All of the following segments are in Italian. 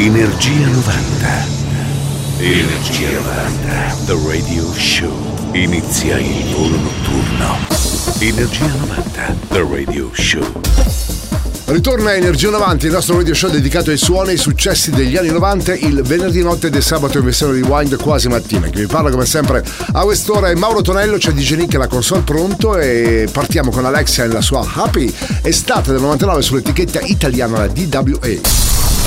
Energia 90. Energia 90. The Radio Show. Inizia il volo notturno. Energia 90. The Radio Show. Ritorna a Energia 90, il nostro radio show dedicato ai suoni e ai successi degli anni 90, il venerdì notte del sabato in versione rewind quasi mattina. Che vi parla come sempre a quest'ora è Mauro Tonello, c'è DJ Nick e la console pronto e partiamo con Alexia e la sua Happy estate del 99 sull'etichetta italiana la DWA.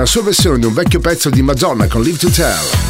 la sua versione di un vecchio pezzo di Madonna con Live to Tell.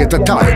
98 su etichetta Time.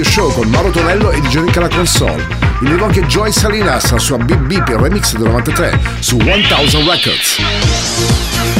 Radio Show con Mauro Tonello e Johnny Nick alla console. In vivo anche Joy Salinas, la sua BB per remix del 93 su 1000 Records.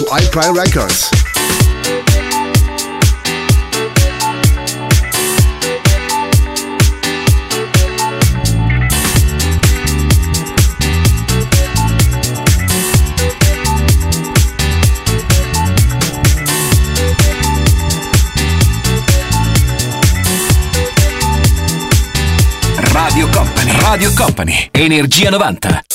su iPrime Records. Radio Company, Radio Company, Energia 90.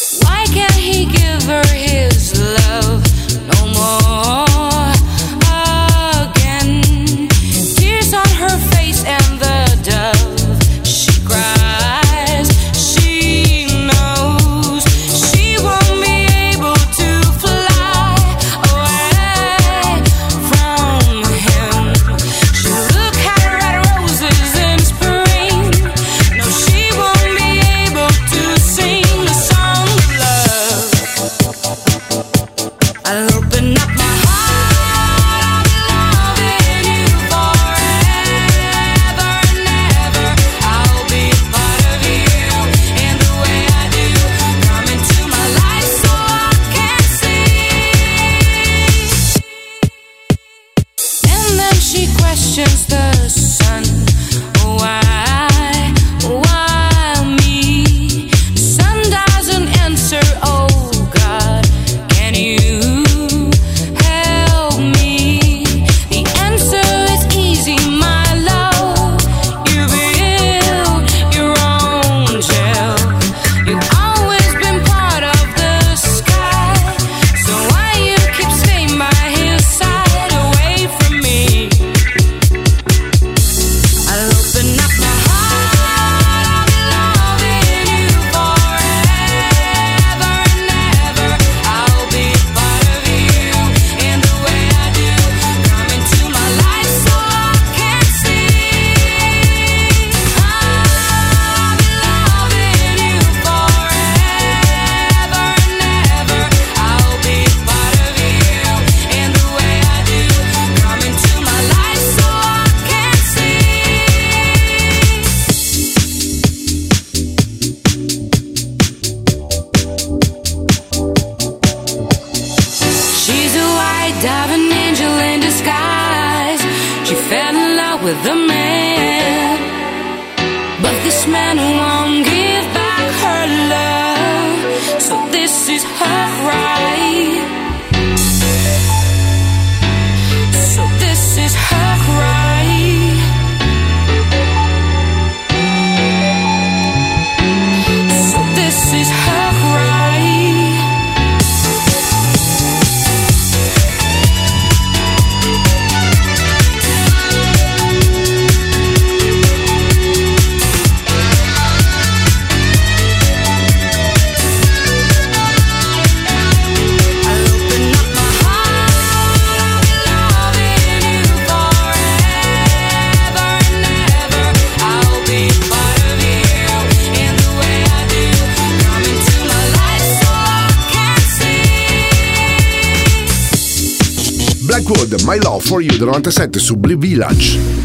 97 su Blue Village.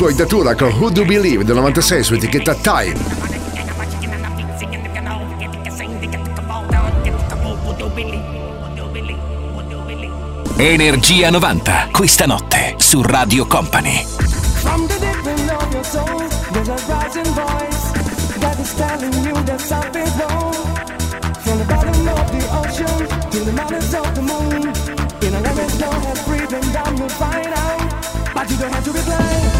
suoi Datura con Who Do Believe del 96 su etichetta Time. Energia 90, questa notte su Radio Company. From the dipping of your soul, there's a rising voice that is telling you that something wrong. From the bottom of the ocean to the mountains of the moon, in a language known as breathing down, you'll find out. But you don't have to be blind.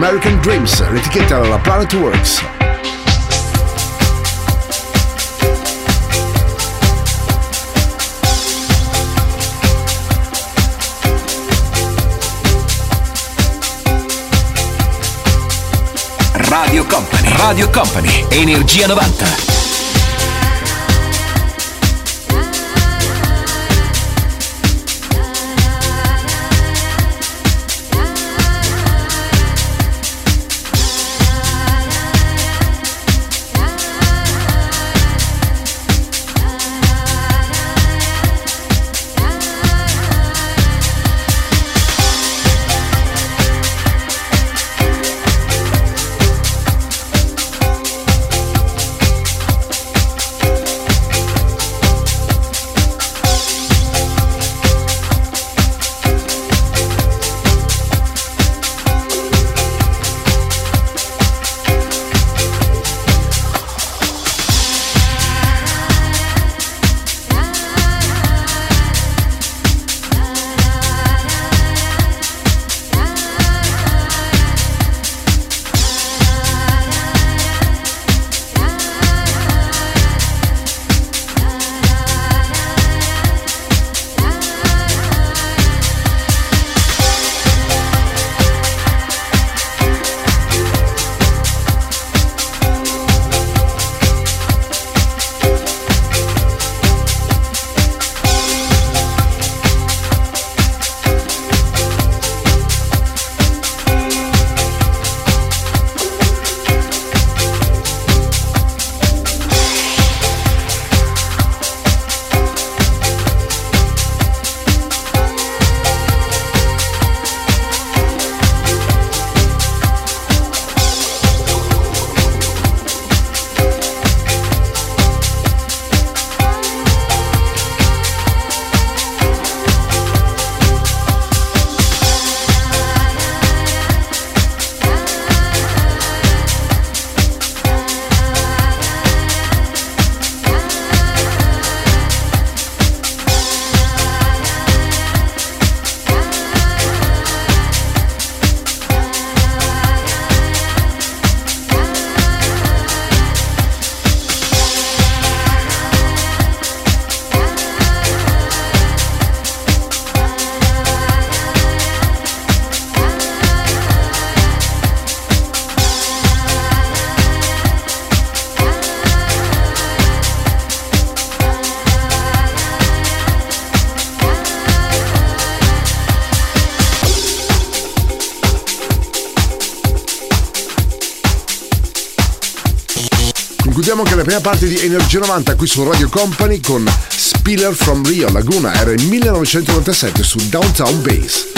American Dreams, l'etichetta della Planet Works. Radio Company, Radio Company, Energia 90. Prima parte di Energia 90 qui su Radio Company con Spiller from Rio Laguna, era il 1997 su Downtown Base.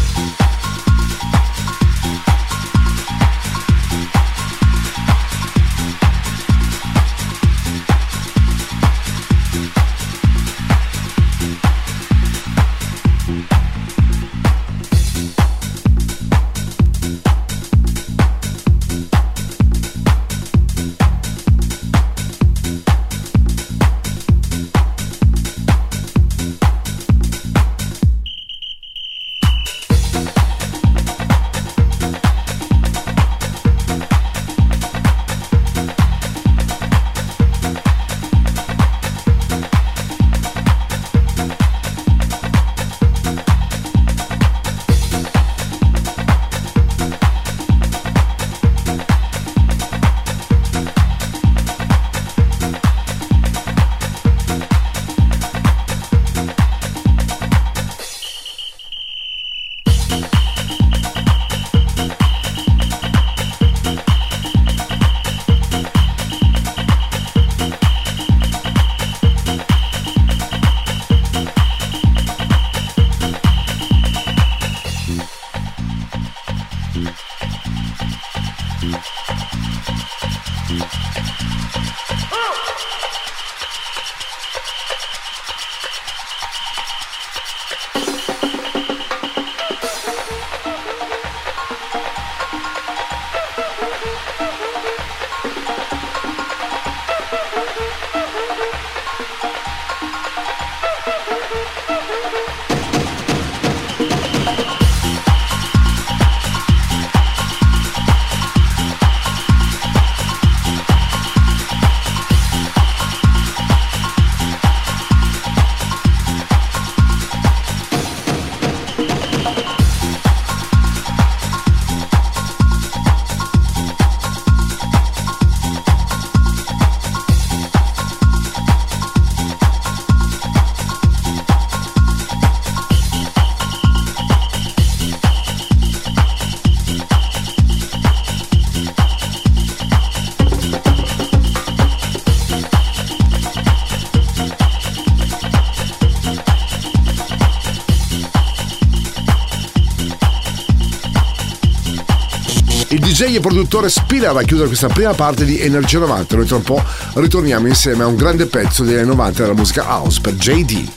DJ e produttore Spiller a chiudere questa prima parte di Energia 90. Noi tra un po' ritorniamo insieme a un grande pezzo degli anni 90 della musica house per JD.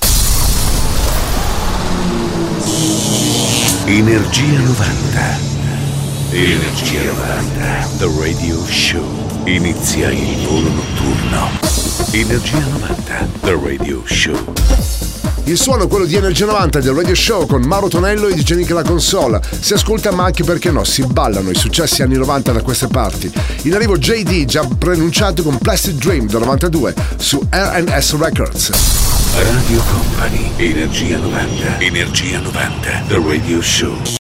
Energia 90. Energia 90. The Radio Show. Inizia il volo notturno. Energia 90. The Radio Show. Il suono è quello di Energia 90 del Radio Show con Mauro Tonello e DJ Nick alla console. Si ascolta ma anche perché no, si ballano i successi anni 90 da queste parti. In arrivo JD, già preannunciato con Plastic Dream del 92 su RS Records. Radio Company. Energia 90. Energia 90. The Radio Show.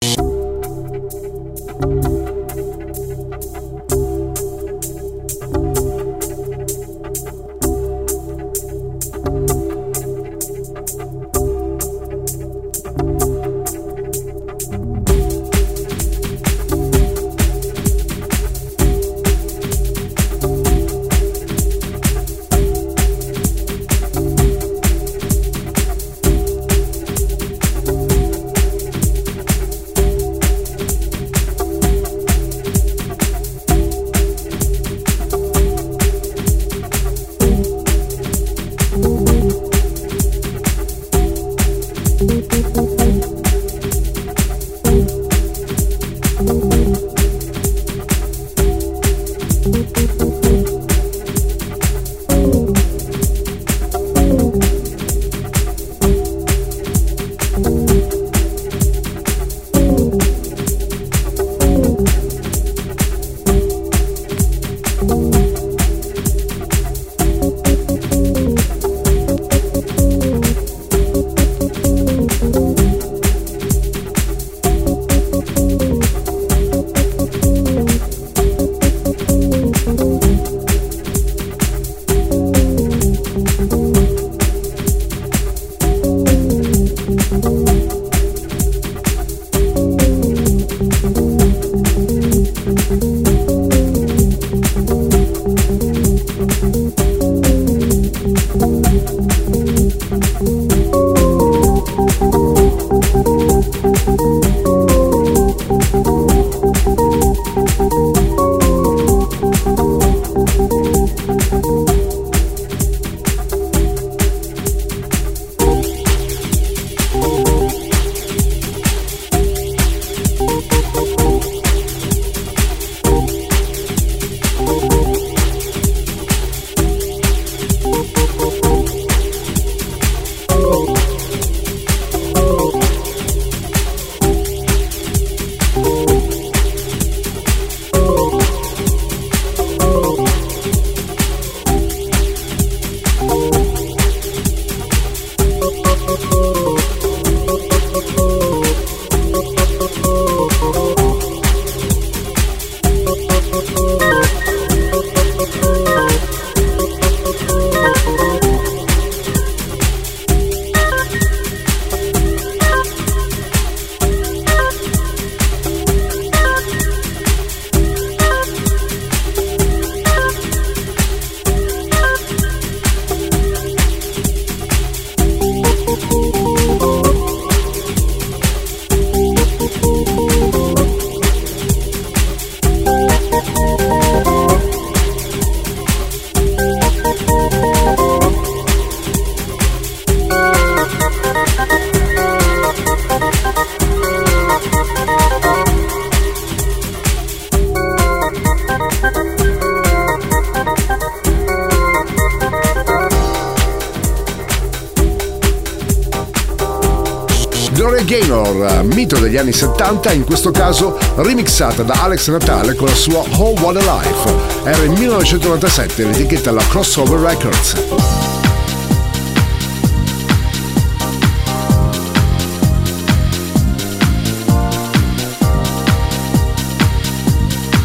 80, in questo caso remixata da Alex Natale con la sua Whole What a Life. Era il 1997 l'etichetta alla Crossover Records.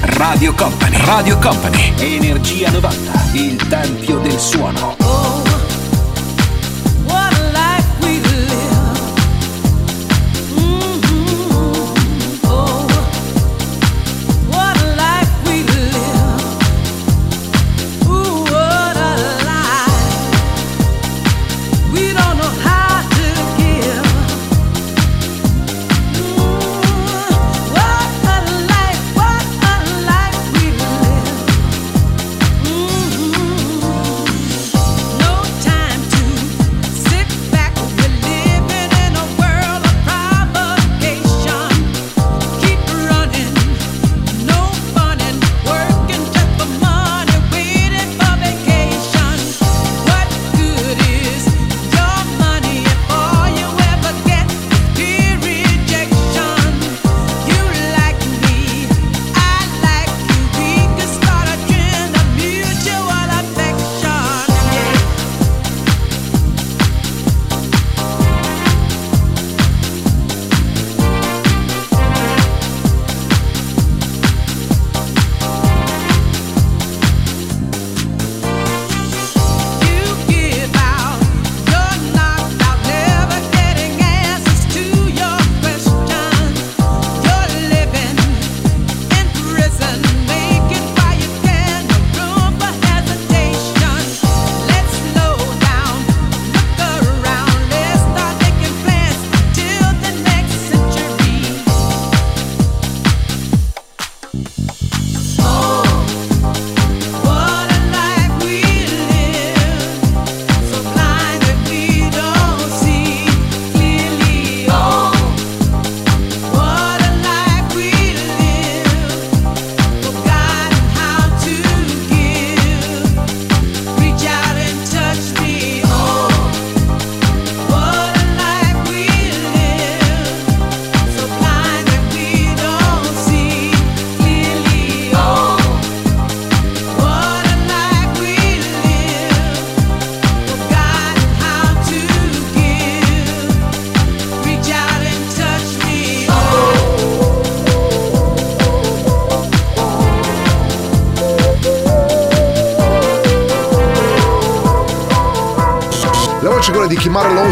Radio Company, Radio Company, Energia 90, il tempio del suono.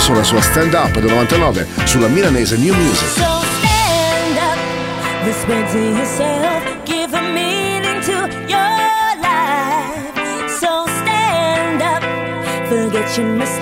La sua Stand Up del 99 sulla milanese New Music. So stand up, whisper yourself, give a meaning to your life. So stand up, forget your mistakes.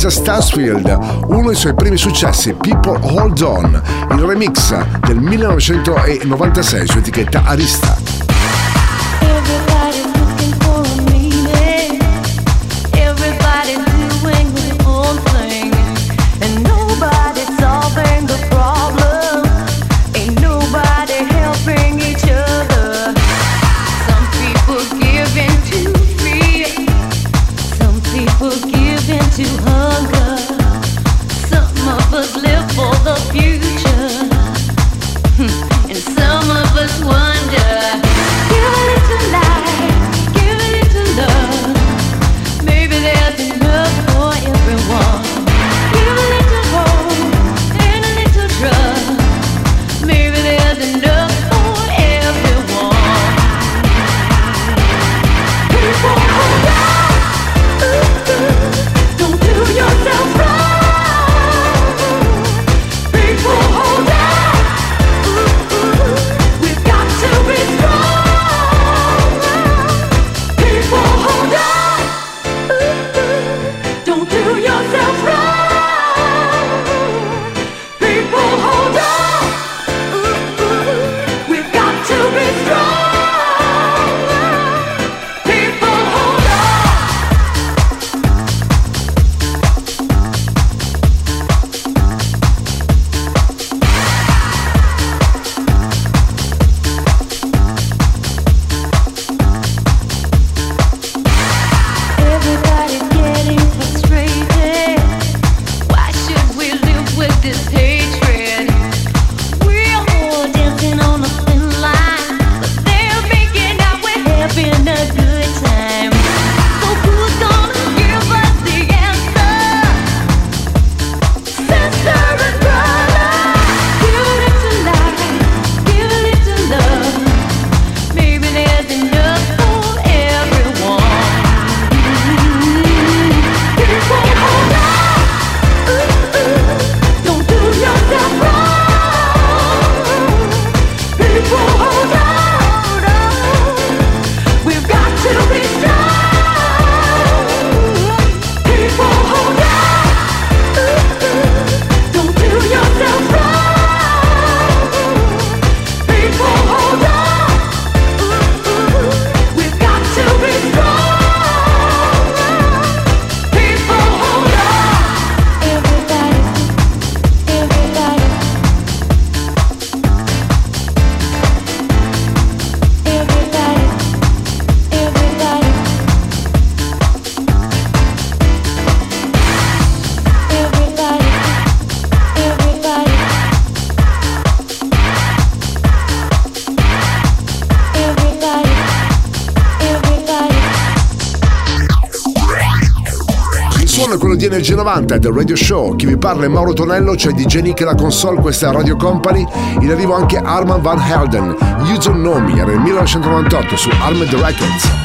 Lisa Stansfield, uno dei suoi primi successi, People Hold On, il remix del 1996 su etichetta Arista. 10.90 del Radio Show, chi vi parla è Mauro Tonello, c'è cioè DJ Nick la console, questa è Radio Company, in arrivo anche Arman Van Helden, You Don't Know Me, era nel 1998 su Armed Records.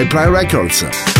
by Prime Records.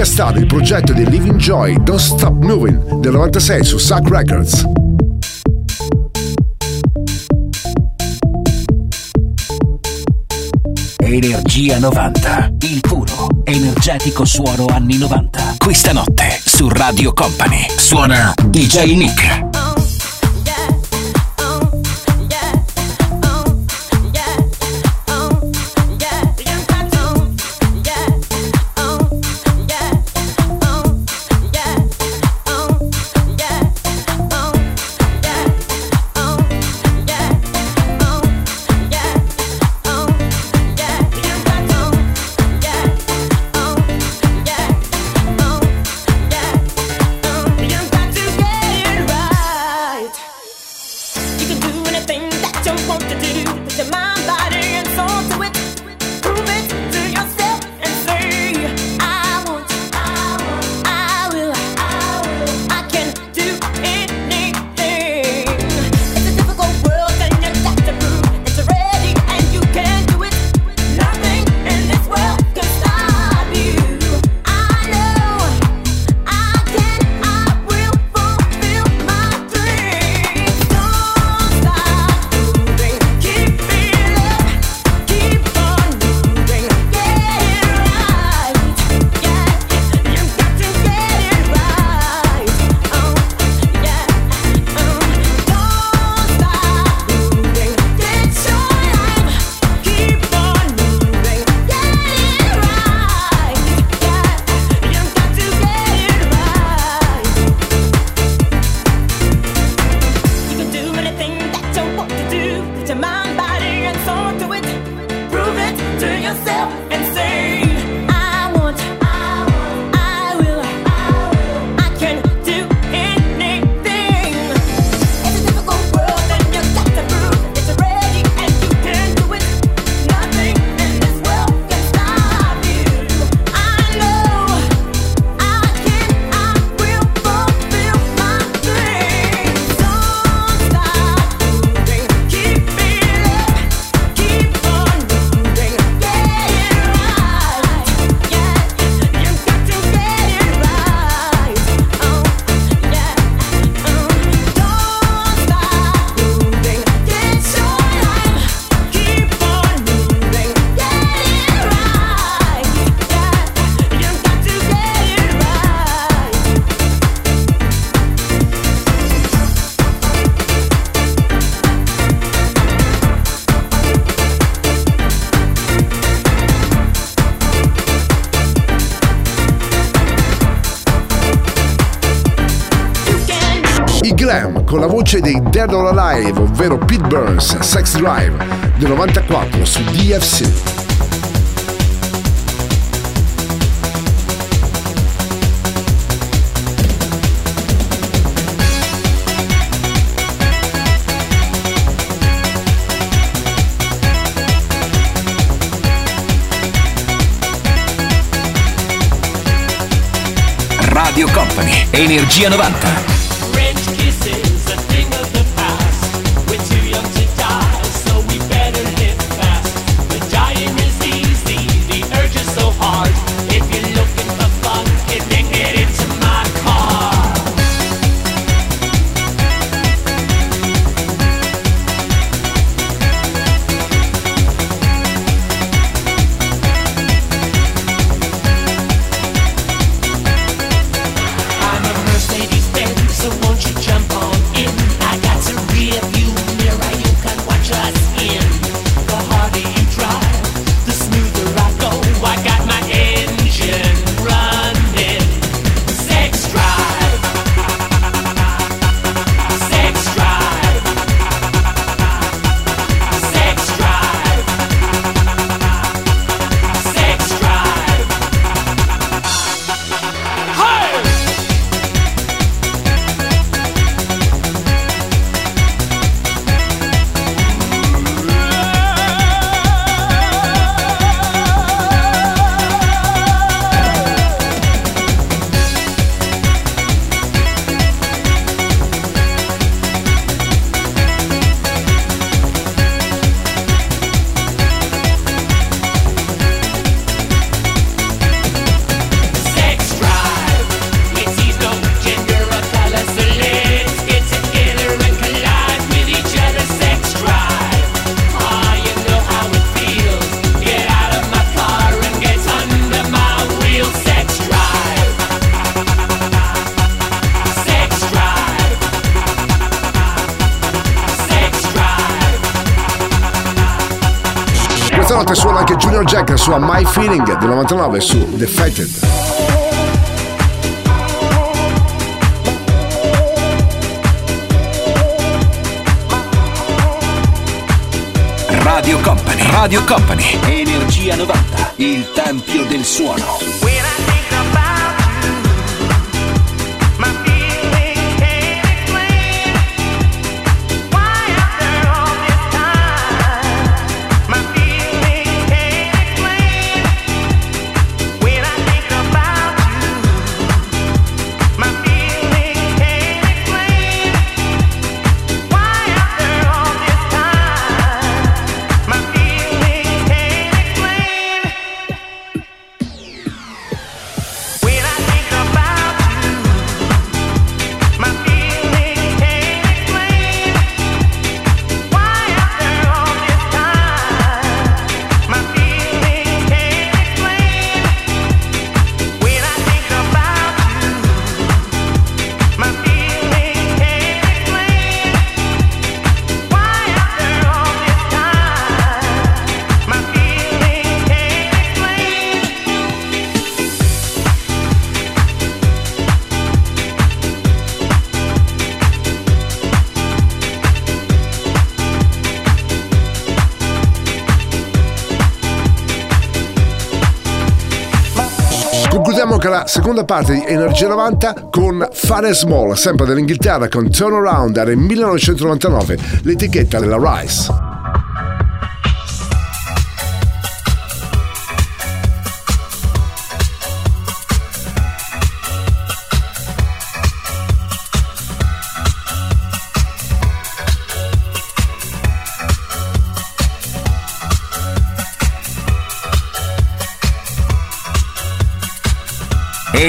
Di Tamika Star, il progetto di Living Joy Don't Stop Moving del 96 su Suck Records. Energia 90, il puro, energetico suono anni 90. Questa notte su Radio Company suona DJ Nick. Voce dei Dead or Alive, ovvero Pete Burns, Sex Drive del 94 su DFC. Company, Energia 90. Del 99 su Defected. Radio Company. Radio Company. Energia 90. Il tempio del suono. La seconda parte di Energia 90 con Fun Small, sempre dell'Inghilterra, con Turnaround, era il 1999, l'etichetta della Rice.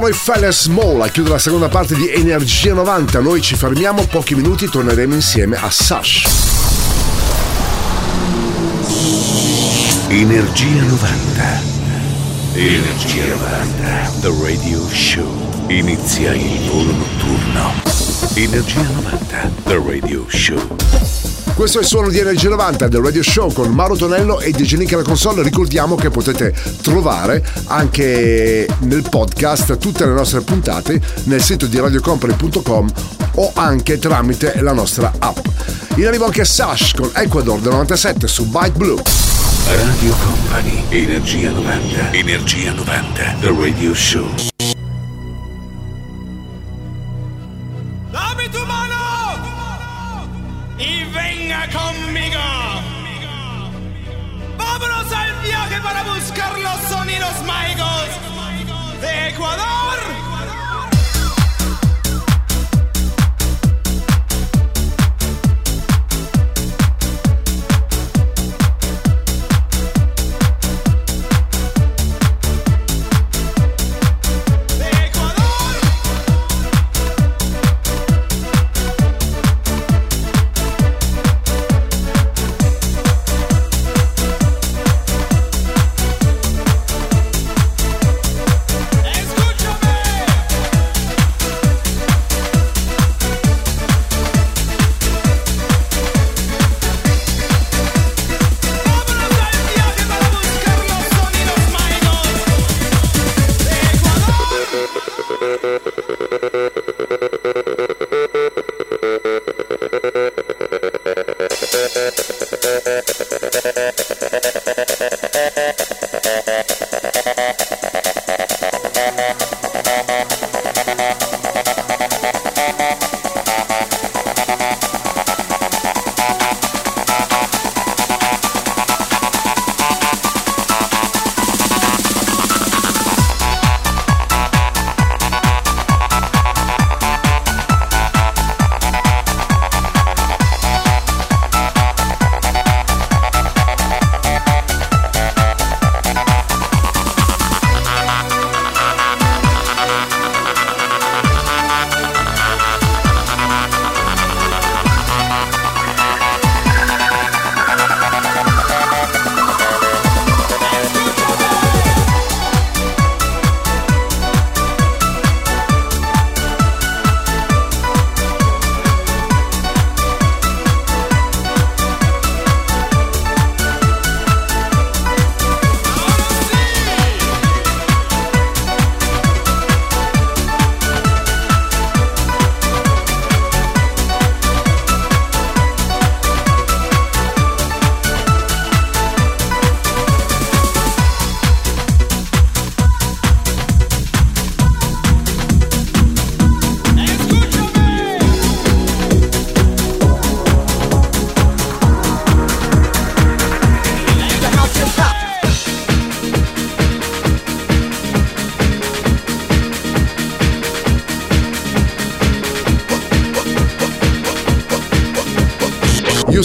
E da noi Fella Small a chiudere la seconda parte di Energia 90. Noi ci fermiamo pochi minuti, torneremo insieme a Sash. Energia 90. Energia 90. The Radio Show. Inizia il volo notturno. Energia 90. The Radio Show. Questo è il suono di Energia 90 del Radio Show con Mauro Tonello e DJ Nick alla console. Ricordiamo che potete trovare anche nel podcast tutte le nostre puntate nel sito di radiocompany.com o anche tramite la nostra app. In arrivo anche Sash con Ecuador del 97 su Byte Blue. Radio Company. Energia 90. Energia 90. The Radio Show.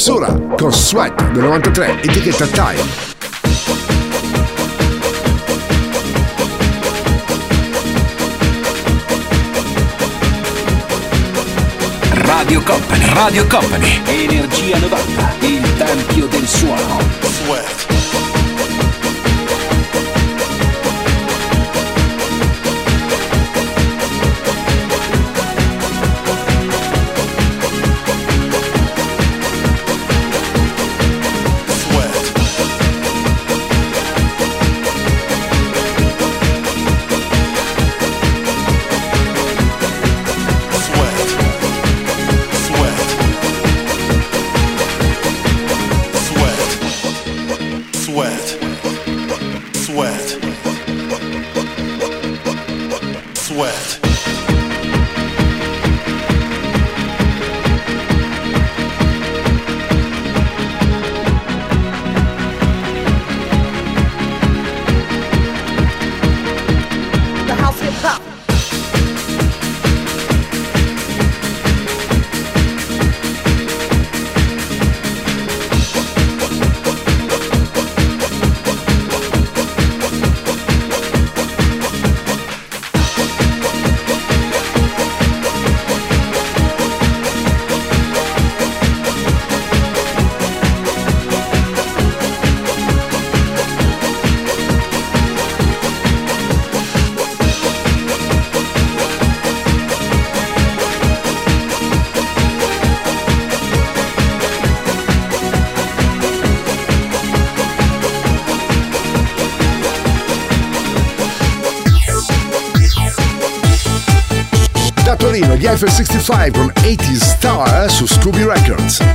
Sura con Sweat del 93, etichetta Time. Radio Company, Radio Company, Energia 90, il tempio del suono. Cypher 65 from 80s Star su Scooby Records.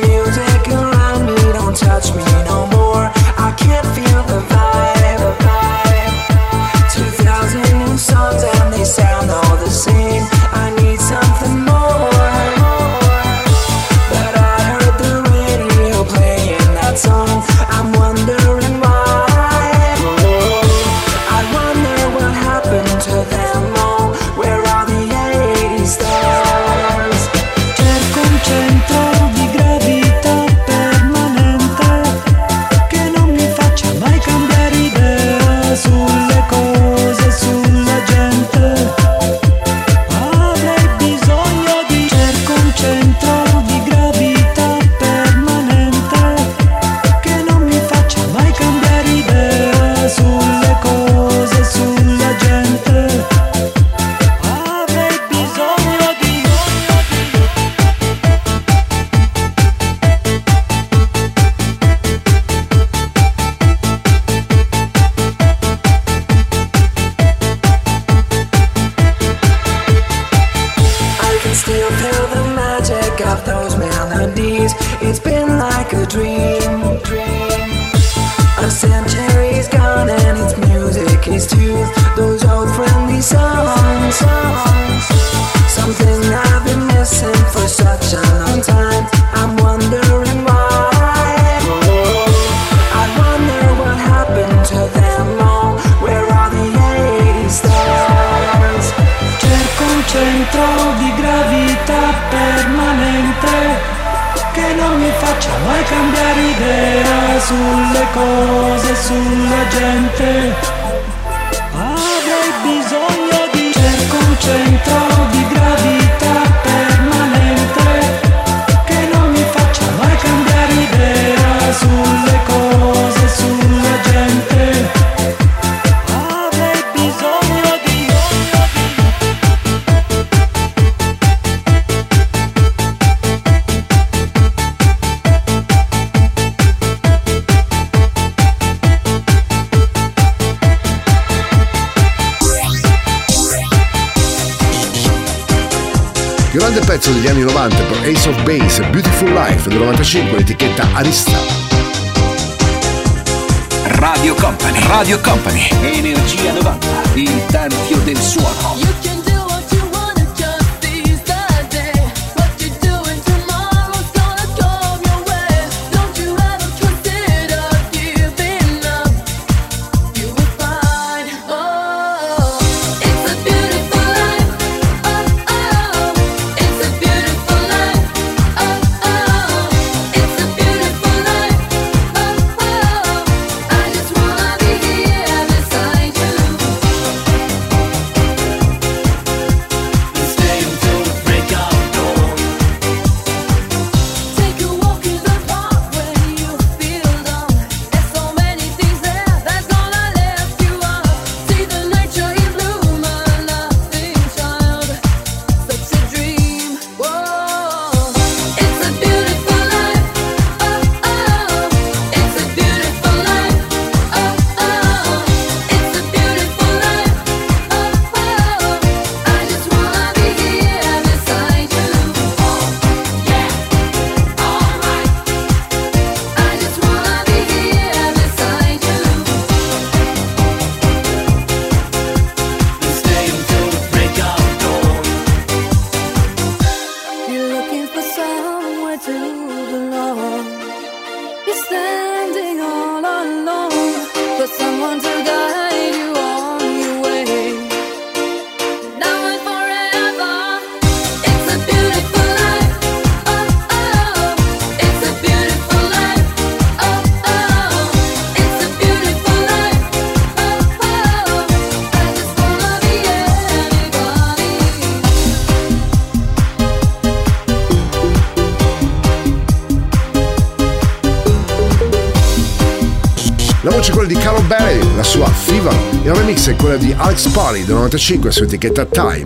quella di Alex Parry del 95 su etichetta Time.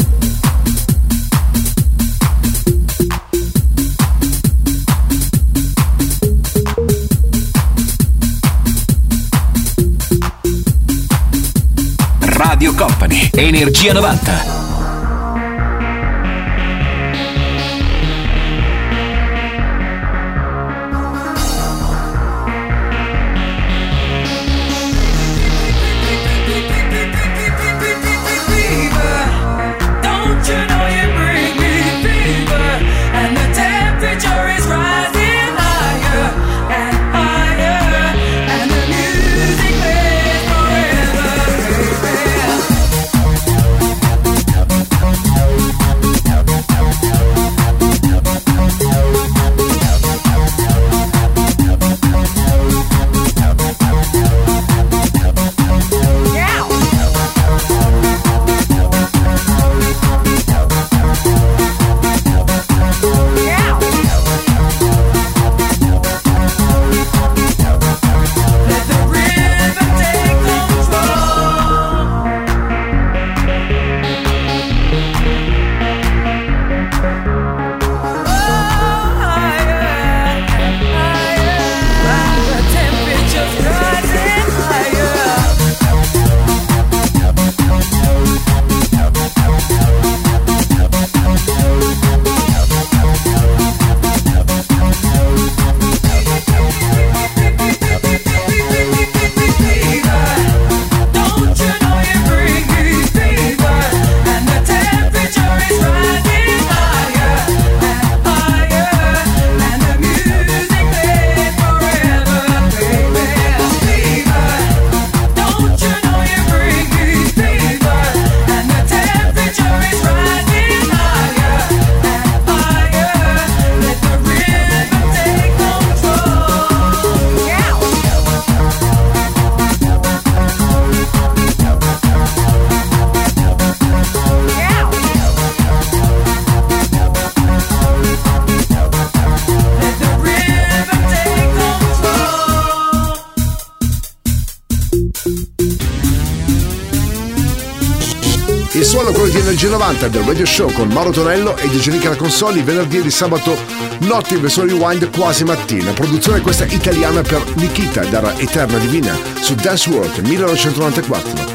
Radio Company, Energia 90. 90 del Radio Show con Mauro Tonello e Digenica la Consoli venerdì e di sabato notte in versione rewind quasi mattina. Produzione questa italiana per Nikita dalla Eterna Divina su Dance World 1994.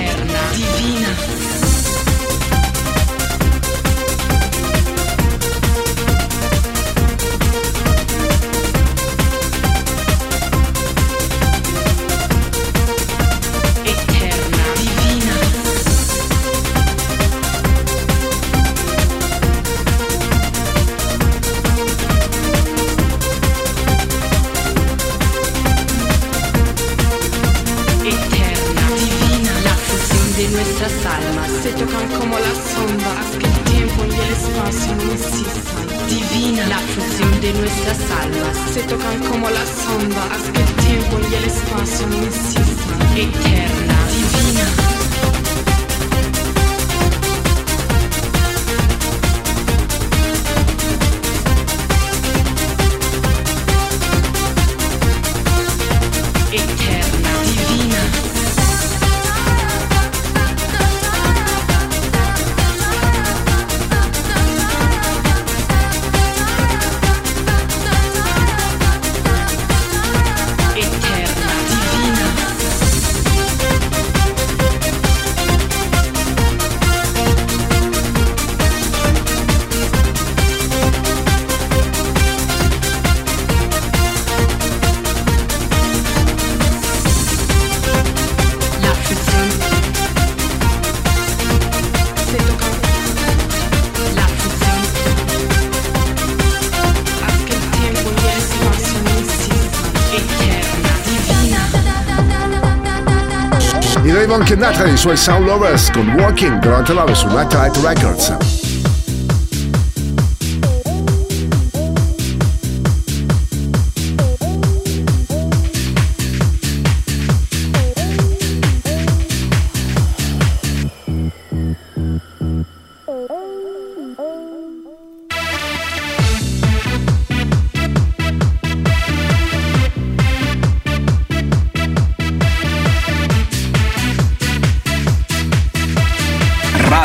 Frank Sinatra y Joel Saul Lovers con Walking durante la su Night Records.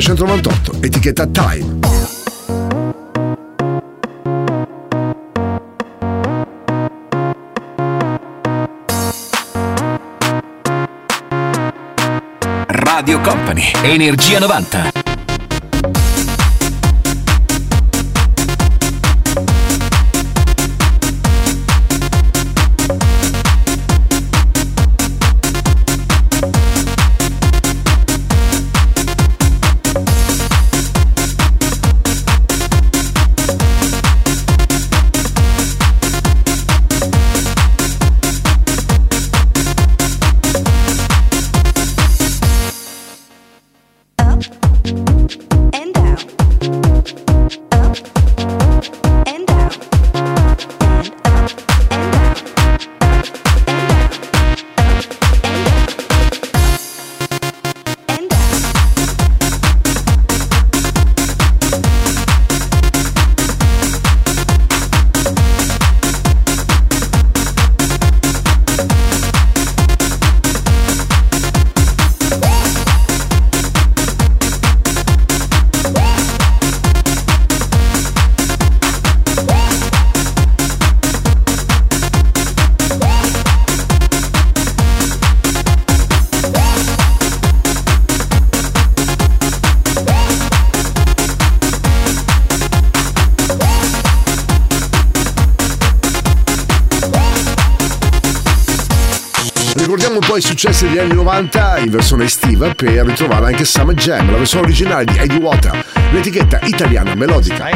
1998, etichetta Time. Radio Company, Energia 90. successi degli anni 90 in versione estiva per ritrovare anche Summer Jam, la versione originale di Eddie Water, l'etichetta italiana melodica.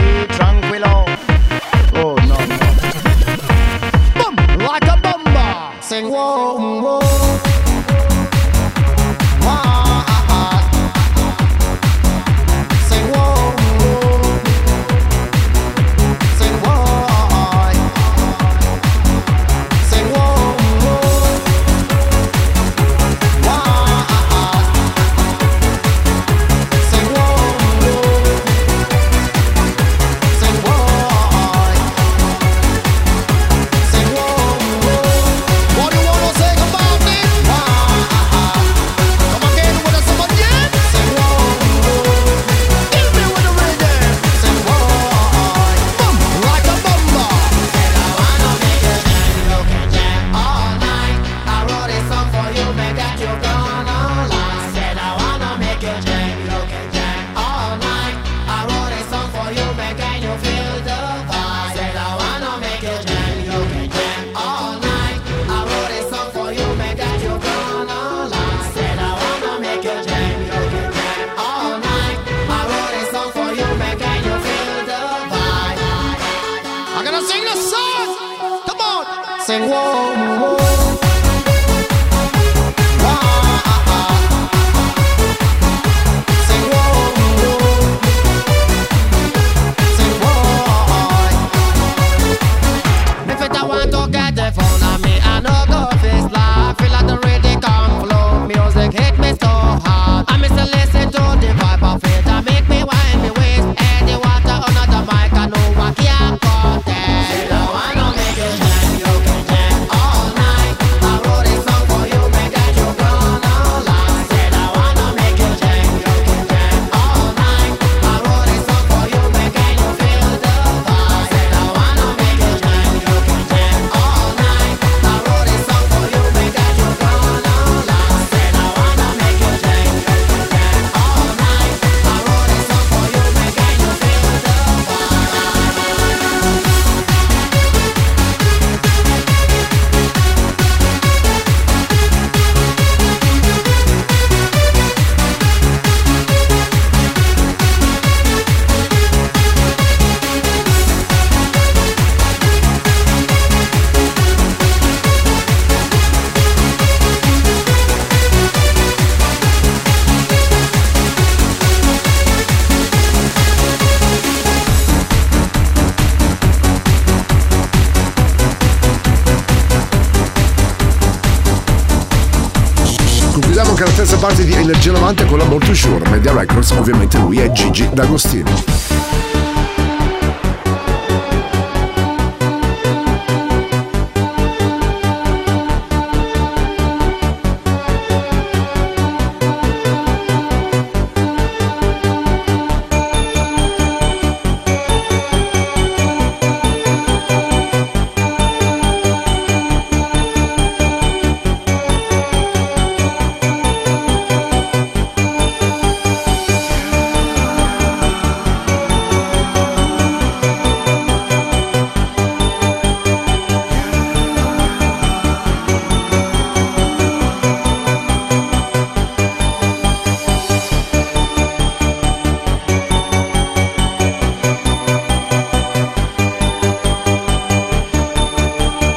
Micros, ovviamente lui è Gigi D'Agostino.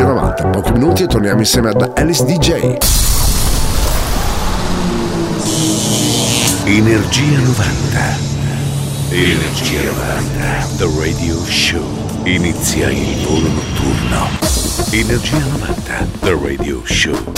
Energia 90. Pochi minuti e torniamo insieme ad Alice DJ. Energia 90. Energia 90. The Radio Show. Inizia il volo notturno. Energia 90, The Radio Show.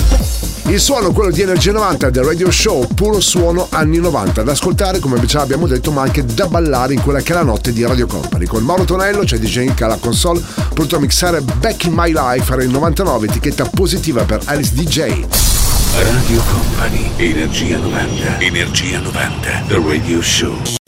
Il suono, quello di Energia 90 The Radio Show, puro suono anni 90, da ascoltare come già abbiamo detto, ma anche da ballare in quella che è la notte di Radio Company. Con Mauro Tonello c'è DJ Inca alla console, pronto a mixare Back in My Life, era il 99, etichetta positiva per Alice DJ. Radio Company, Energia 90, Energia 90, The Radio Show.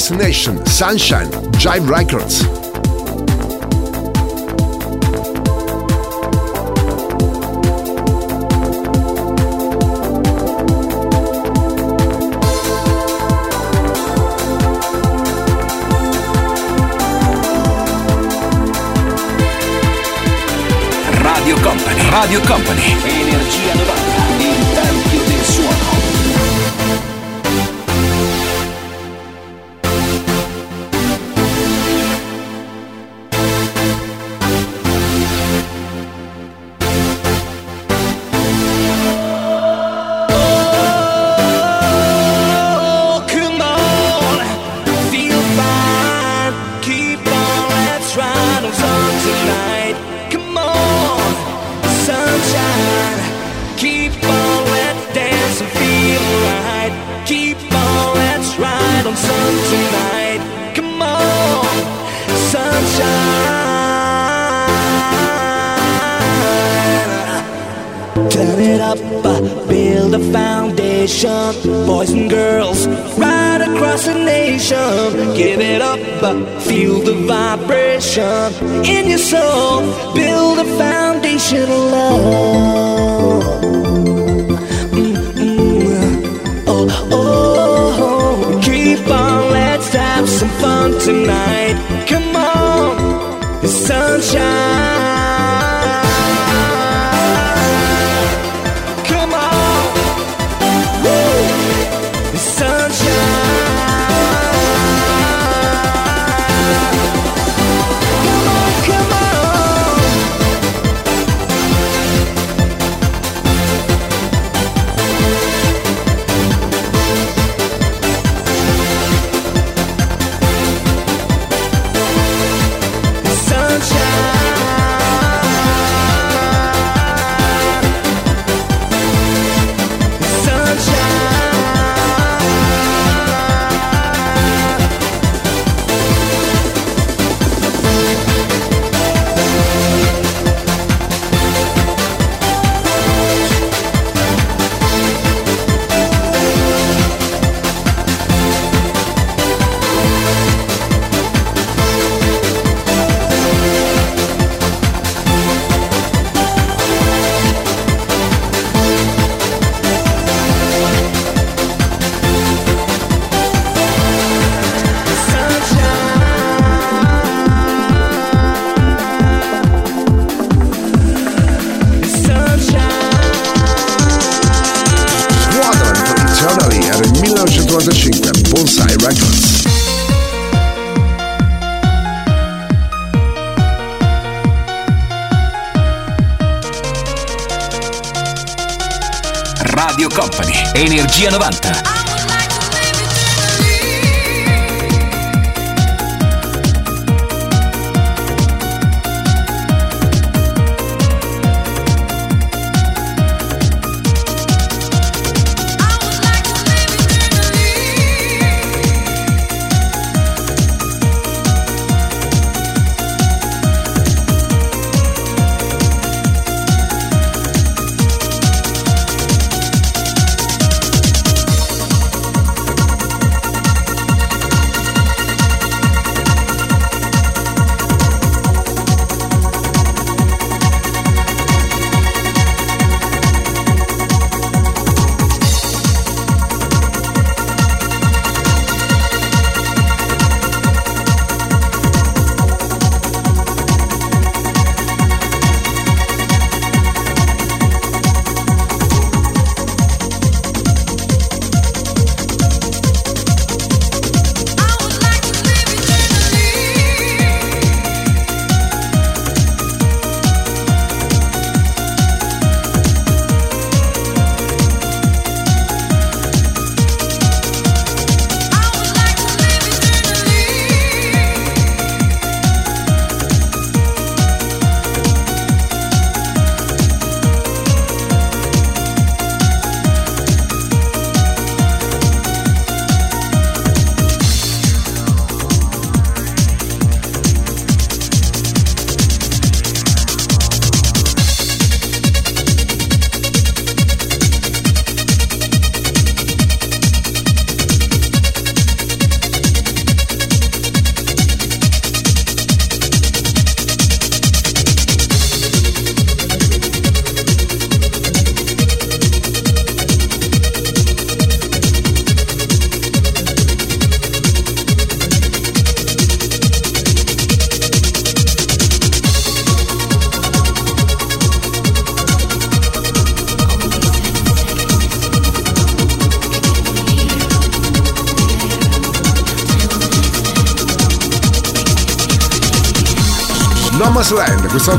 Destination Sunshine, Jive Records. Radio Company. Radio Company. Energia 90.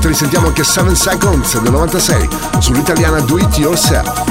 risentiamo anche 7 Seconds del 96 sull'italiana Do It Yourself.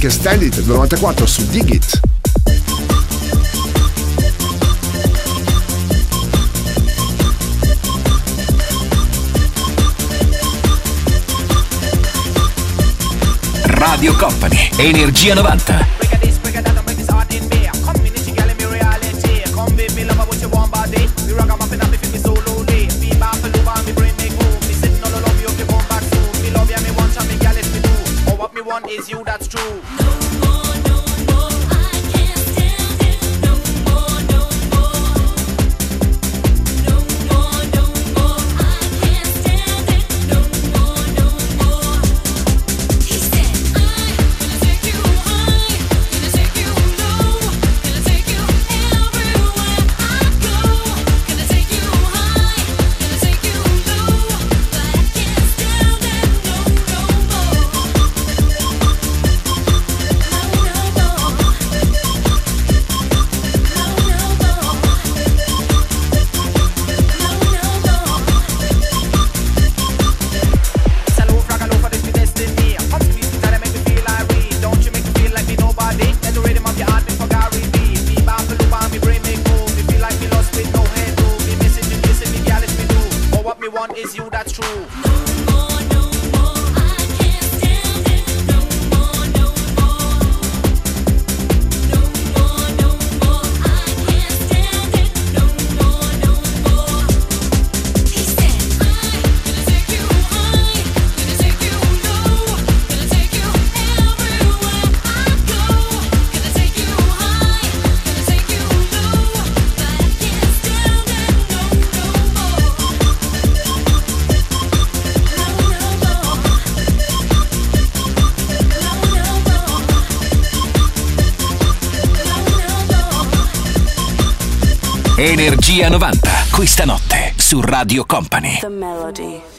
Take a del 94 su Digit. Radio Company, Energia 90. Energia 90, questa notte su Radio Company. The Melody.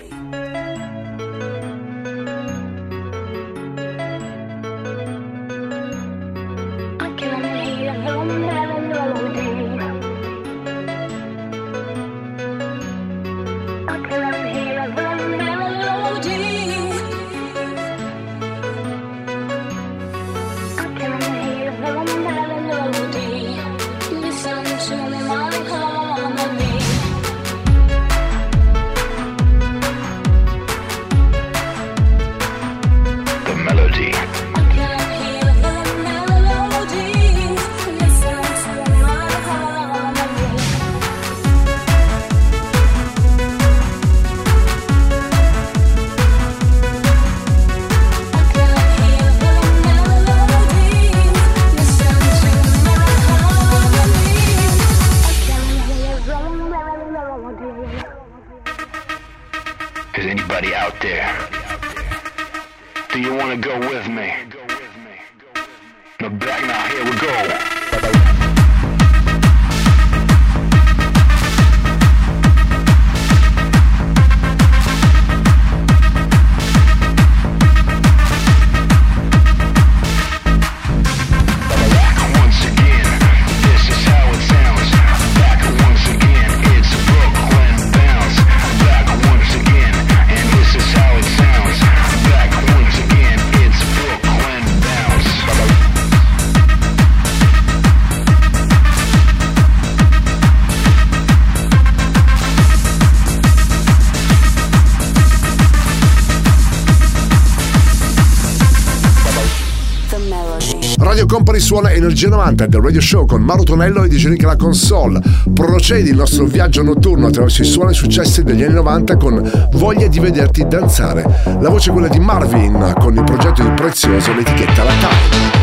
Company suona Energia 90 del Radio Show con Mauro Tonello e DJ Nick alla console. Procedi il nostro viaggio notturno attraverso i suoni successi degli anni 90 con Voglia di vederti danzare. La voce è quella di Marvin con il progetto di Prezioso, l'etichetta La Time.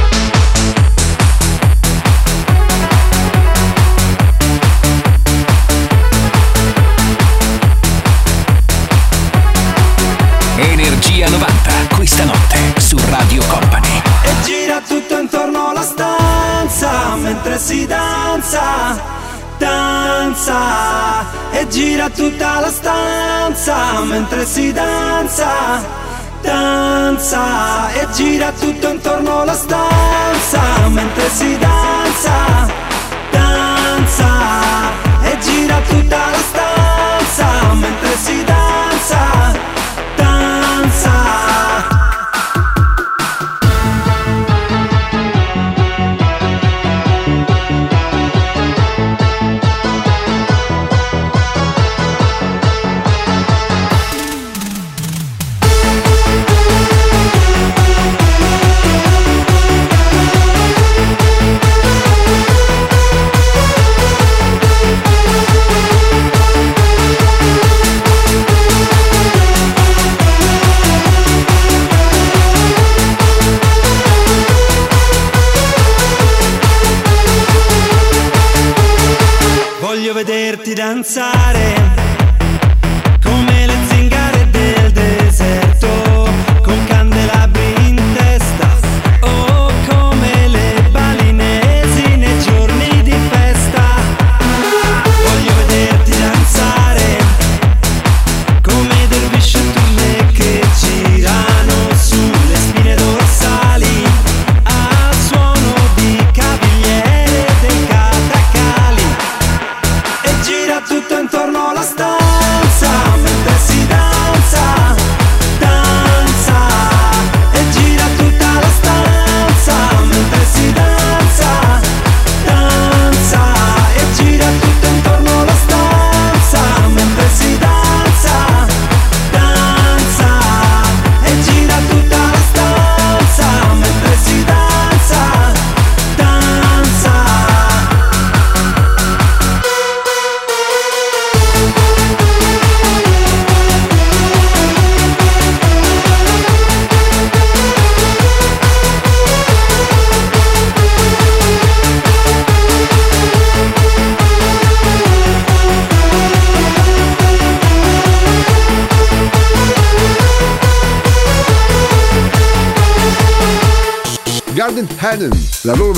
Danza. E gira tutta la stanza mentre si danza, danza. E gira tutto intorno alla stanza mentre si danza, danza. E gira tutta la stanza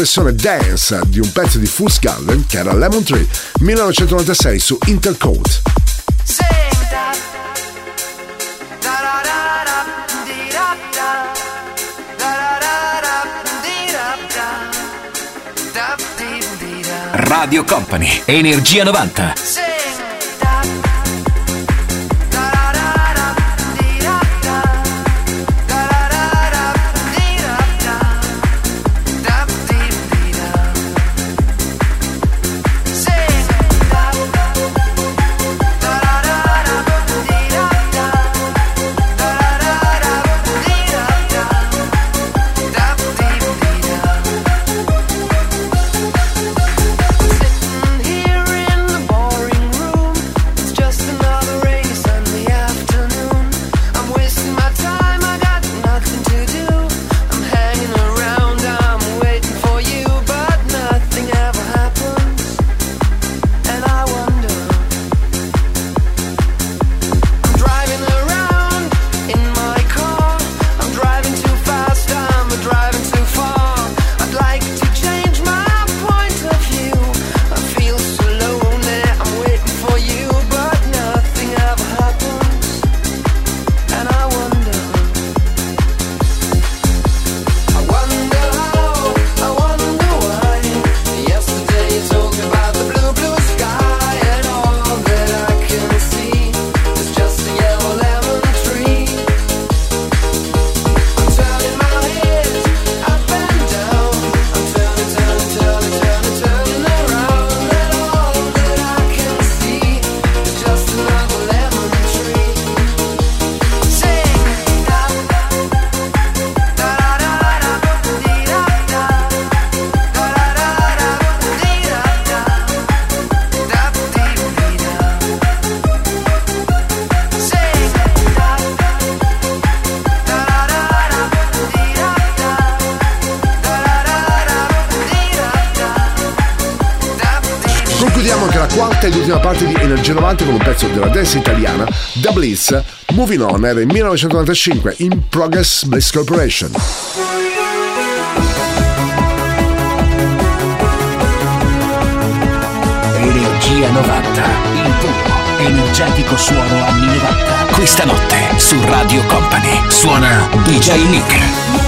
versione dance di un pezzo di Fool's Garden che era Lemon Tree 1996 su Intercode. Radio Company, Energia 90. Moving On era il 1995 in Progress Bliss Corporation. Energia 90, il tuo energetico suono anni 90. Questa notte su Radio Company suona DJ Nick.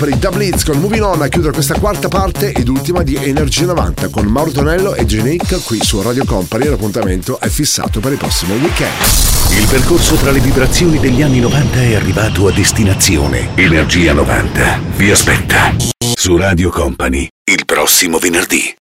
per i Da con Moving On a chiudere questa quarta parte ed ultima di Energia 90 con Mauro Tonello e Genica qui su Radio Company. L'appuntamento è fissato per il prossimo weekend. Il percorso tra le vibrazioni degli anni 90 è arrivato a destinazione. Energia 90 vi aspetta su Radio Company il prossimo venerdì.